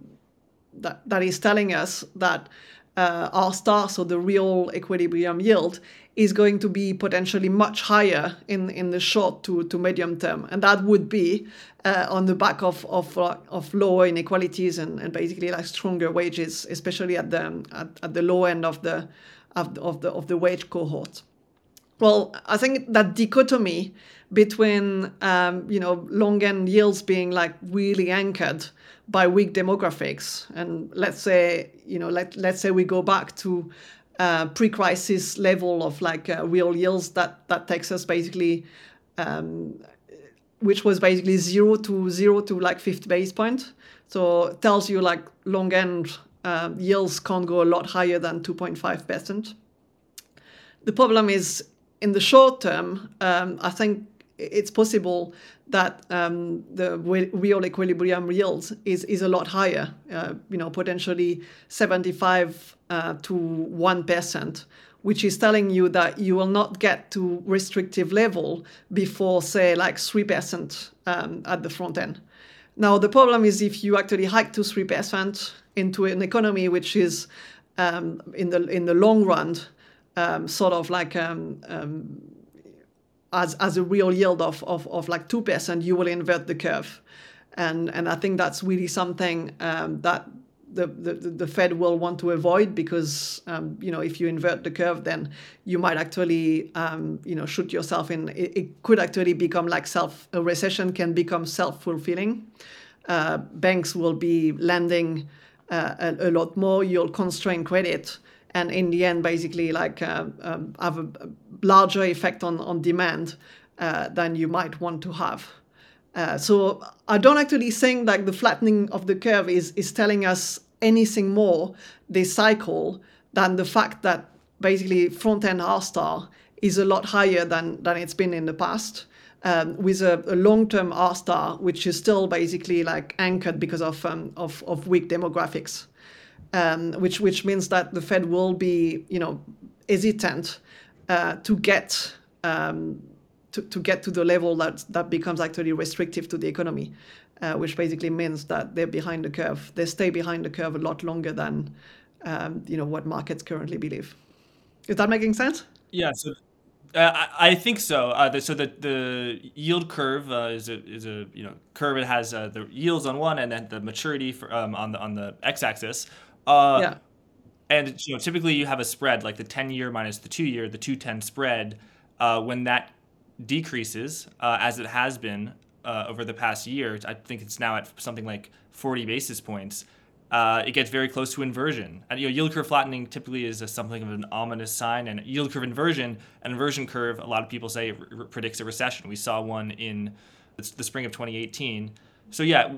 that, that is telling us that uh, R star, so the real equilibrium yield, is going to be potentially much higher in, in the short to, to medium term. And that would be uh, on the back of, of, uh, of lower inequalities and, and basically like stronger wages, especially at the, at, at the low end of the, of, of the, of the wage cohort. Well, I think that dichotomy between um, you know long end yields being like really anchored by weak demographics, and let's say you know let let's say we go back to uh, pre-crisis level of like uh, real yields that that takes us basically um, which was basically zero to zero to like 50 base point so tells you like long end uh, yields can't go a lot higher than 2.5 percent. The problem is in the short term um, i think it's possible that um, the real equilibrium yield is, is a lot higher, uh, you know, potentially 75 uh, to 1%, which is telling you that you will not get to restrictive level before, say, like 3% um, at the front end. Now, the problem is if you actually hike to 3% into an economy which is um, in the in the long run, um, sort of like um, um, as, as a real yield of, of, of like 2%, you will invert the curve. And, and I think that's really something um, that the, the, the Fed will want to avoid because, um, you know, if you invert the curve, then you might actually, um, you know, shoot yourself in. It, it, could actually become like self, a recession can become self-fulfilling. Uh, banks will be lending uh, a, a lot more. You'll constrain credit and in the end, basically, like uh, um, have a, larger effect on on demand uh, than you might want to have. Uh, so I don't actually think like the flattening of the curve is is telling us anything more this cycle than the fact that basically front end R star is a lot higher than than it's been in the past. Um, with a, a long-term R star, which is still basically like anchored because of um, of, of weak demographics um, which which means that the Fed will be, you know, hesitant uh, to get um, to, to get to the level that that becomes actually restrictive to the economy, uh, which basically means that they're behind the curve. They stay behind the curve a lot longer than um, you know what markets currently believe. Is that making sense? Yeah. So. Uh, I think so. Uh, the, so the, the yield curve uh, is a is a you know curve. It has uh, the yields on one and then the maturity for, um, on the on the x-axis. Uh, yeah. And you know, typically you have a spread like the 10 year minus the two year, the 210 spread. Uh, when that decreases, uh, as it has been uh, over the past year, I think it's now at something like 40 basis points. Uh, it gets very close to inversion. And you know, yield curve flattening typically is a, something of an ominous sign, and yield curve inversion, an inversion curve, a lot of people say re- predicts a recession. We saw one in the spring of 2018. So yeah,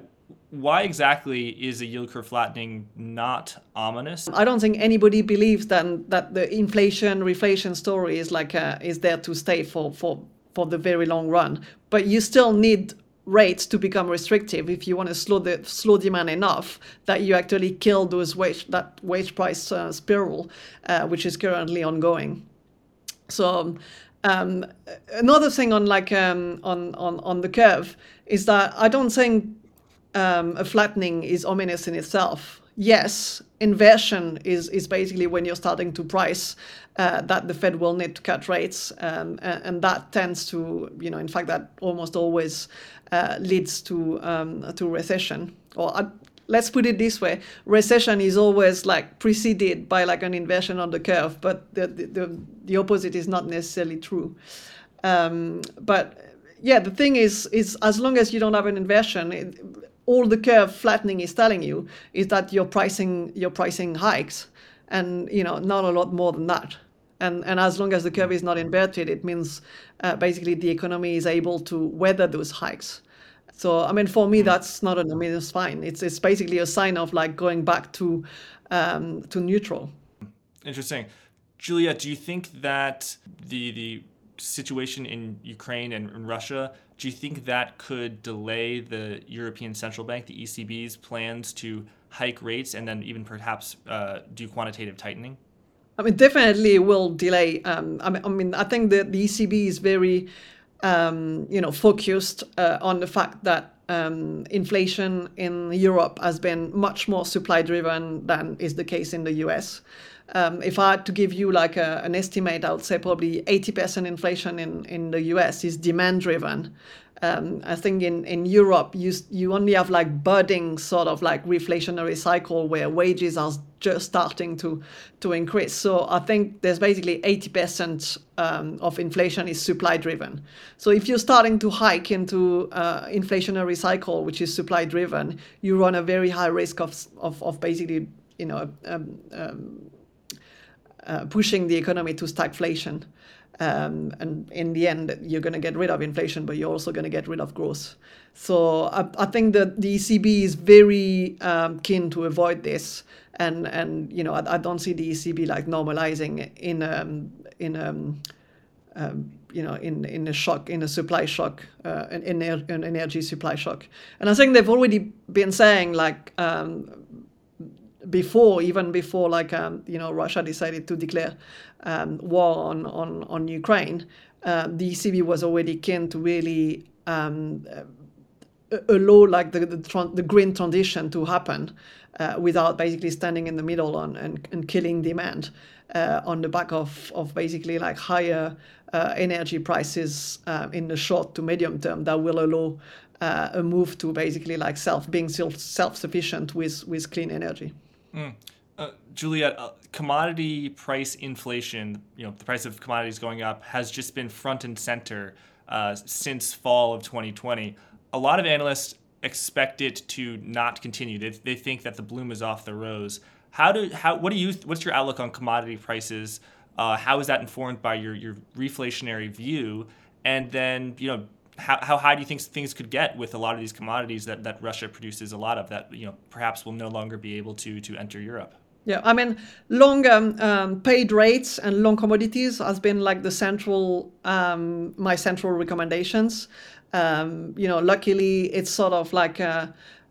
why exactly is a yield curve flattening not ominous? I don't think anybody believes that that the inflation reflation story is like uh, is there to stay for for for the very long run. But you still need rates to become restrictive if you want to slow the slow demand enough that you actually kill those wage that wage price uh, spiral, uh, which is currently ongoing. So. Um, another thing on like um, on, on on the curve is that I don't think um, a flattening is ominous in itself. Yes, inversion is, is basically when you're starting to price uh, that the Fed will need to cut rates, um, and, that tends to, you know, in fact, that almost always uh, leads to um, to recession. Or uh, let's put it this way: recession is always like preceded by like an inversion on the curve, but the the, the opposite is not necessarily true. Um, but yeah, the thing is, is as long as you don't have an inversion, it, all the curve flattening is telling you is that your pricing your pricing hikes and you know not a lot more than that. And and as long as the curve is not inverted it means uh, basically the economy is able to weather those hikes. So i mean for me that's not an, i mean it's fine. It's it's basically a sign of like going back to um, to neutral. Interesting. Julia do you think that the the situation in ukraine and, and russia do you think that could delay the European Central Bank, the ECB's plans to hike rates and then even perhaps uh, do quantitative tightening? I mean, definitely it will delay. Um, I, mean, I mean, I think that the ECB is very, um, you know, focused uh, on the fact that um, inflation in Europe has been much more supply driven than is the case in the US. Um, if I had to give you like a, an estimate, I would say probably 80% inflation in, in the US is demand driven, Um, I think in, in Europe, you, you only have like budding sort of like reflationary cycle where wages are just starting to, to increase. So I think there's basically 80% um, of inflation is supply driven. So if you're starting to hike into uh, inflationary cycle, which is supply driven, you run a very high risk of, of, of basically, you know, um, um uh, pushing the economy to stagflation. Um, and in the end, you're going to get rid of inflation, but you're also going to get rid of growth. So I, I think that the ECB is very um, keen to avoid this, and and you know I, I don't see the ECB like normalizing in um, in um, um, you know in in a shock in a supply shock uh, an, an energy supply shock, and I think they've already been saying like um, before, even before, like um, you know, Russia decided to declare um, war on on on Ukraine, uh, the ECB was already keen to really um, uh, allow like the the, the, green transition to happen uh, without basically standing in the middle on and, and killing demand uh, on the back of of basically like higher uh, energy prices uh, in the short to medium term that will allow. a move to basically like self being self self sufficient with with clean energy. Mm. Uh, Juliette, uh, commodity price inflation, you know, the price of commodities going up has just been front and center uh, since fall of 2020. A lot of analysts expect it to not continue. They, they think that the bloom is off the rose. How do how what do you what's your outlook on commodity prices? Uh, how is that informed by your your reflationary view? And then you know how, how high do you think things could get with a lot of these commodities that, that Russia produces a lot of that you know perhaps will no longer be able to to enter Europe? Yeah, I mean, long um, um, paid rates and long commodities has been like the central um, my central recommendations. Um, you know, luckily it's sort of like. Uh,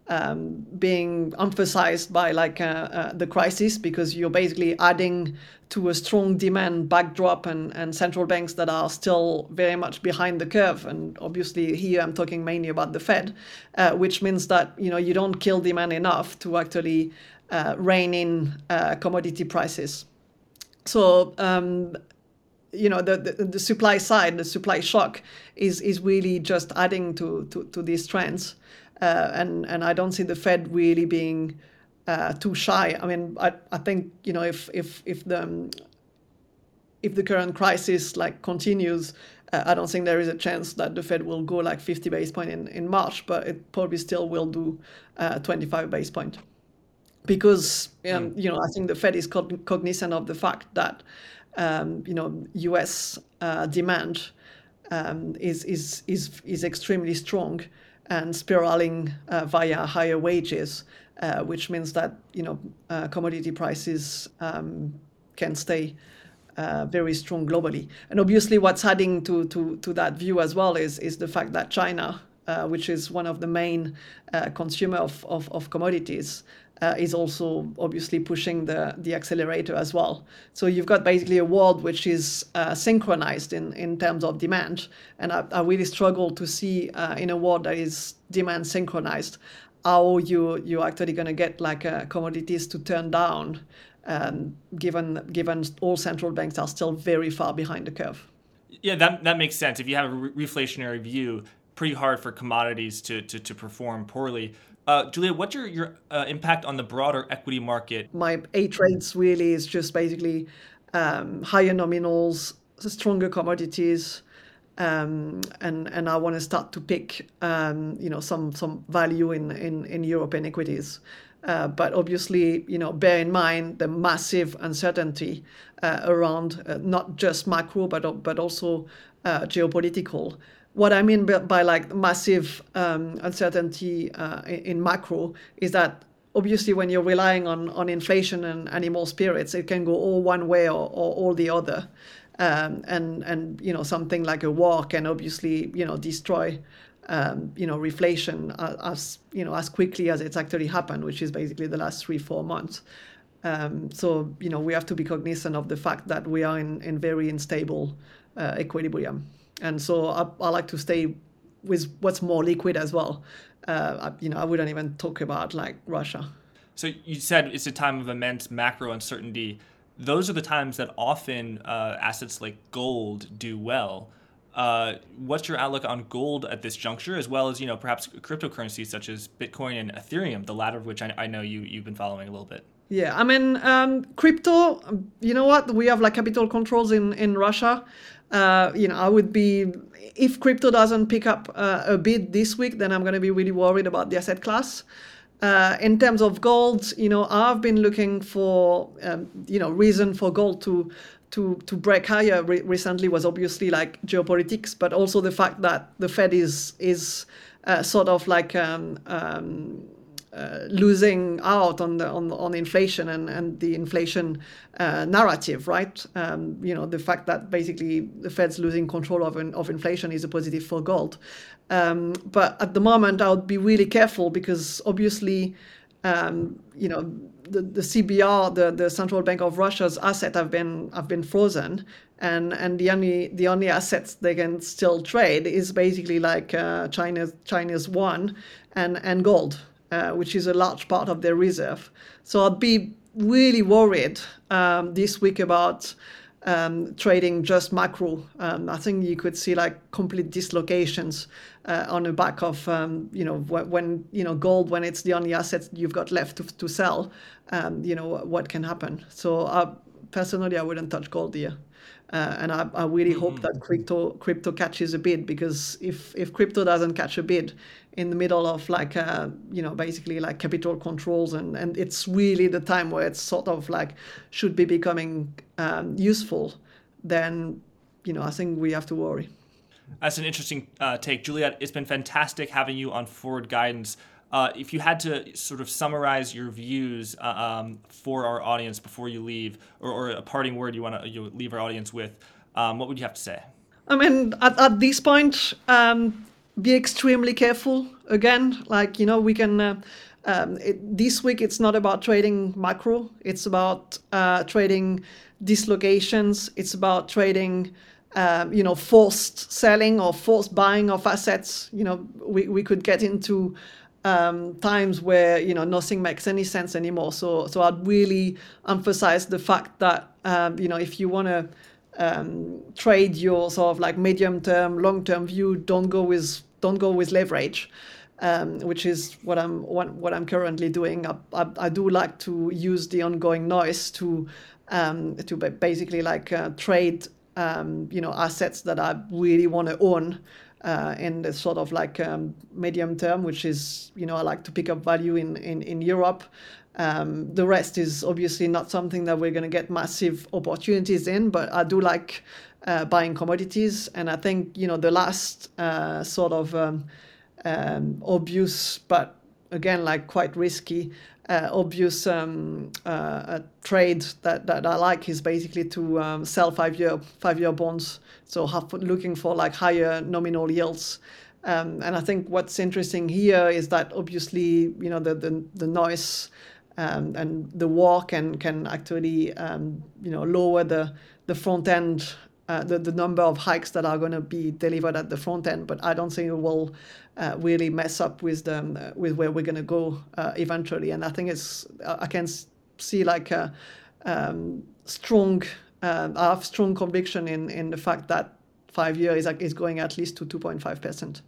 um, being emphasized by like uh, uh, the crisis because you're basically adding to a strong demand backdrop and, and central banks that are still very much behind the curve. And obviously here I'm talking mainly about the Fed, uh, which means that you know you don't kill demand enough to actually uh, rein in uh, commodity prices. So um, you know the, the, the supply side, the supply shock is is really just adding to to, to these trends uh, and and I don't see the Fed really being uh, too shy. I mean, I, I think you know if if if the if the current crisis like continues, uh, I don't think there is a chance that the Fed will go like 50 base point in, in March, but it probably still will do uh, 25 base point because um, mm. you know I think the Fed is cognizant of the fact that um, you know U.S. Uh, demand um, is is is is extremely strong and spiraling uh, via higher wages, uh, which means that you know uh, commodity prices um, can stay uh, very strong globally. And obviously, what's adding to, to, to that view as well is, is the fact that China, uh, which is one of the main uh, consumer of, of, of commodities, uh, is also obviously pushing the, the accelerator as well. So you've got basically a world which is uh, synchronized in, in terms of demand. And I, I really struggle to see uh, in a world that is demand synchronized how you, you're actually going to get like uh, commodities to turn down um, given, given all central banks are still very far behind the curve. Yeah, that, that makes sense. If you have a re- reflationary view, pretty hard for commodities to, to, to perform poorly. Uh, Julia, what's your, your uh, impact on the broader equity market? My A trades really is just basically um, higher nominals, stronger commodities, um, and and I want to start to pick um, you know some some value in in, in European equities. Uh, but obviously, you know, bear in mind the massive uncertainty uh, around uh, not just macro, but but also uh, geopolitical what I mean by, by like massive um, uncertainty uh, in, macro is that obviously when you're relying on, on inflation and animal spirits, it can go all one way or, or all the other. Um, and and you know something like a war can obviously you know destroy um, you know reflation as you know as quickly as it's actually happened, which is basically the last three four months. Um, so you know we have to be cognizant of the fact that we are in, in very unstable uh, equilibrium and so I, I like to stay with what's more liquid as well. Uh, I, you know, I wouldn't even talk about like Russia. So you said it's a time of immense macro uncertainty. Those are the times that often uh, assets like gold do well. uh, what's your outlook on gold at this juncture, as well as you know perhaps cryptocurrencies such as Bitcoin and Ethereum, the latter of which I, I know you you've been following a little bit. Yeah, I mean, um, crypto. You know what? We have like capital controls in in Russia. Uh, you know, I would be if crypto doesn't pick up uh, a bit this week, then I'm going to be really worried about the asset class. Uh, in terms of gold, you know, I've been looking for, um, you know, reason for gold to to to break higher re- recently was obviously like geopolitics, but also the fact that the Fed is is uh, sort of like um, um, uh, losing out on the on, on inflation and, and the inflation uh, narrative, right? Um, you know, the fact that basically the Fed's losing control of, of inflation is a positive for gold. Um, but at the moment, I would be really careful because obviously, um, you know, the, the CBR, the, the Central Bank of Russia's assets have been have been frozen, and and the only the only assets they can still trade is basically like uh, China's China's yuan and and gold uh, which is a large part of their reserve. So I'd be really worried um, this week about um, trading just macro. Um, I think you could see like complete dislocations uh, on the back of um, you know when you know gold when it's the only asset you've got left to, to sell. Um, you know what can happen. So I, personally, I wouldn't touch gold here. Uh, and I, I really mm-hmm. hope that crypto crypto catches a bid because if if crypto doesn't catch a bid in the middle of like uh, you know basically like capital controls and and it's really the time where it's sort of like should be becoming um, useful, then you know I think we have to worry. That's an interesting uh, take, Juliet. It's been fantastic having you on Forward Guidance. Uh, if you had to sort of summarize your views uh, um, for our audience before you leave, or, or a parting word you want to you leave our audience with, um, what would you have to say? I mean, at, at this point, um, be extremely careful. Again, like you know, we can. Uh, um, it, this week, it's not about trading macro. It's about uh, trading dislocations. It's about trading um, you know, forced selling or forced buying of assets. You know, we, we could get into um, times where you know nothing makes any sense anymore. So so I'd really emphasize the fact that um, you know if you want to um, trade your sort of like medium term, long term view, don't go with don't go with leverage. Um, which is what I'm what, what I'm currently doing. I, I, I, do like to use the ongoing noise to um, to basically like uh, trade um, you know assets that I really want to own uh, in the sort of like um, medium term, which is, you know, I like to pick up value in, in, in Europe. Um, the rest is obviously not something that we're going to get massive opportunities in, but I do like uh, buying commodities. And I think, you know, the last uh, sort of um, um obvious, but again, like quite risky uh, obvious um, uh, trade that, that I like is basically to um, sell five year five year bonds. So have, looking for like higher nominal yields. Um, and I think what's interesting here is that obviously you know the the, the noise um, and the war can can actually um, you know lower the the front end uh, the, the number of hikes that are going to be delivered at the front end, but I don't think it will uh, really mess up with them uh, with where we're going to go uh, eventually. And I think it's I can see like a um, strong um, I have strong conviction in in the fact that five year is is going at least to two point five percent.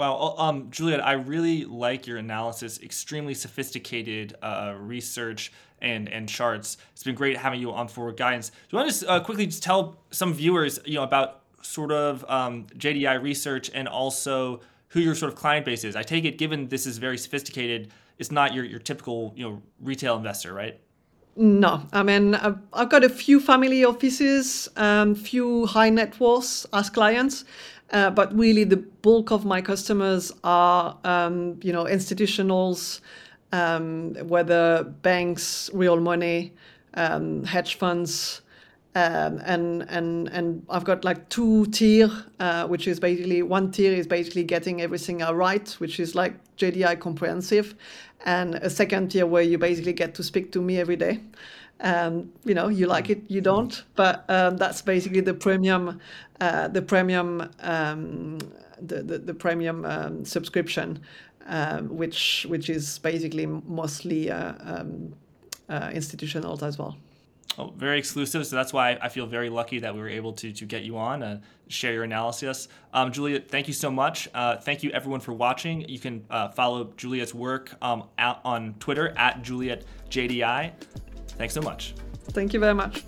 Wow, um, Juliet, I really like your analysis. Extremely sophisticated uh, research and and charts. It's been great having you on Forward Guidance. Do you want to uh, quickly just tell some viewers, you know, about sort of um, JDI research and also who your sort of client base is? I take it, given this is very sophisticated, it's not your your typical you know retail investor, right? No, I mean I've, I've got a few family offices, um, few high net worths as clients, uh, but really the bulk of my customers are um, you know institutionals um, whether banks, real money, um, hedge funds, um, and and and I've got like two tier, uh, which is basically one tier is basically getting everything right, which is like JDI comprehensive, and a second tier where you basically get to speak to me every day. Um, you know, you like it, you don't, but um, that's basically the premium, uh, the premium, um, the, the, the premium um, subscription um, which which is basically mostly uh, um, uh, institutional as well. Well, very exclusive, so that's why I feel very lucky that we were able to to get you on and share your analysis. Um, Juliet, thank you so much. Uh, thank you everyone for watching. You can uh, follow Juliet's work um, on Twitter at JulietJDI. Thanks so much. Thank you very much.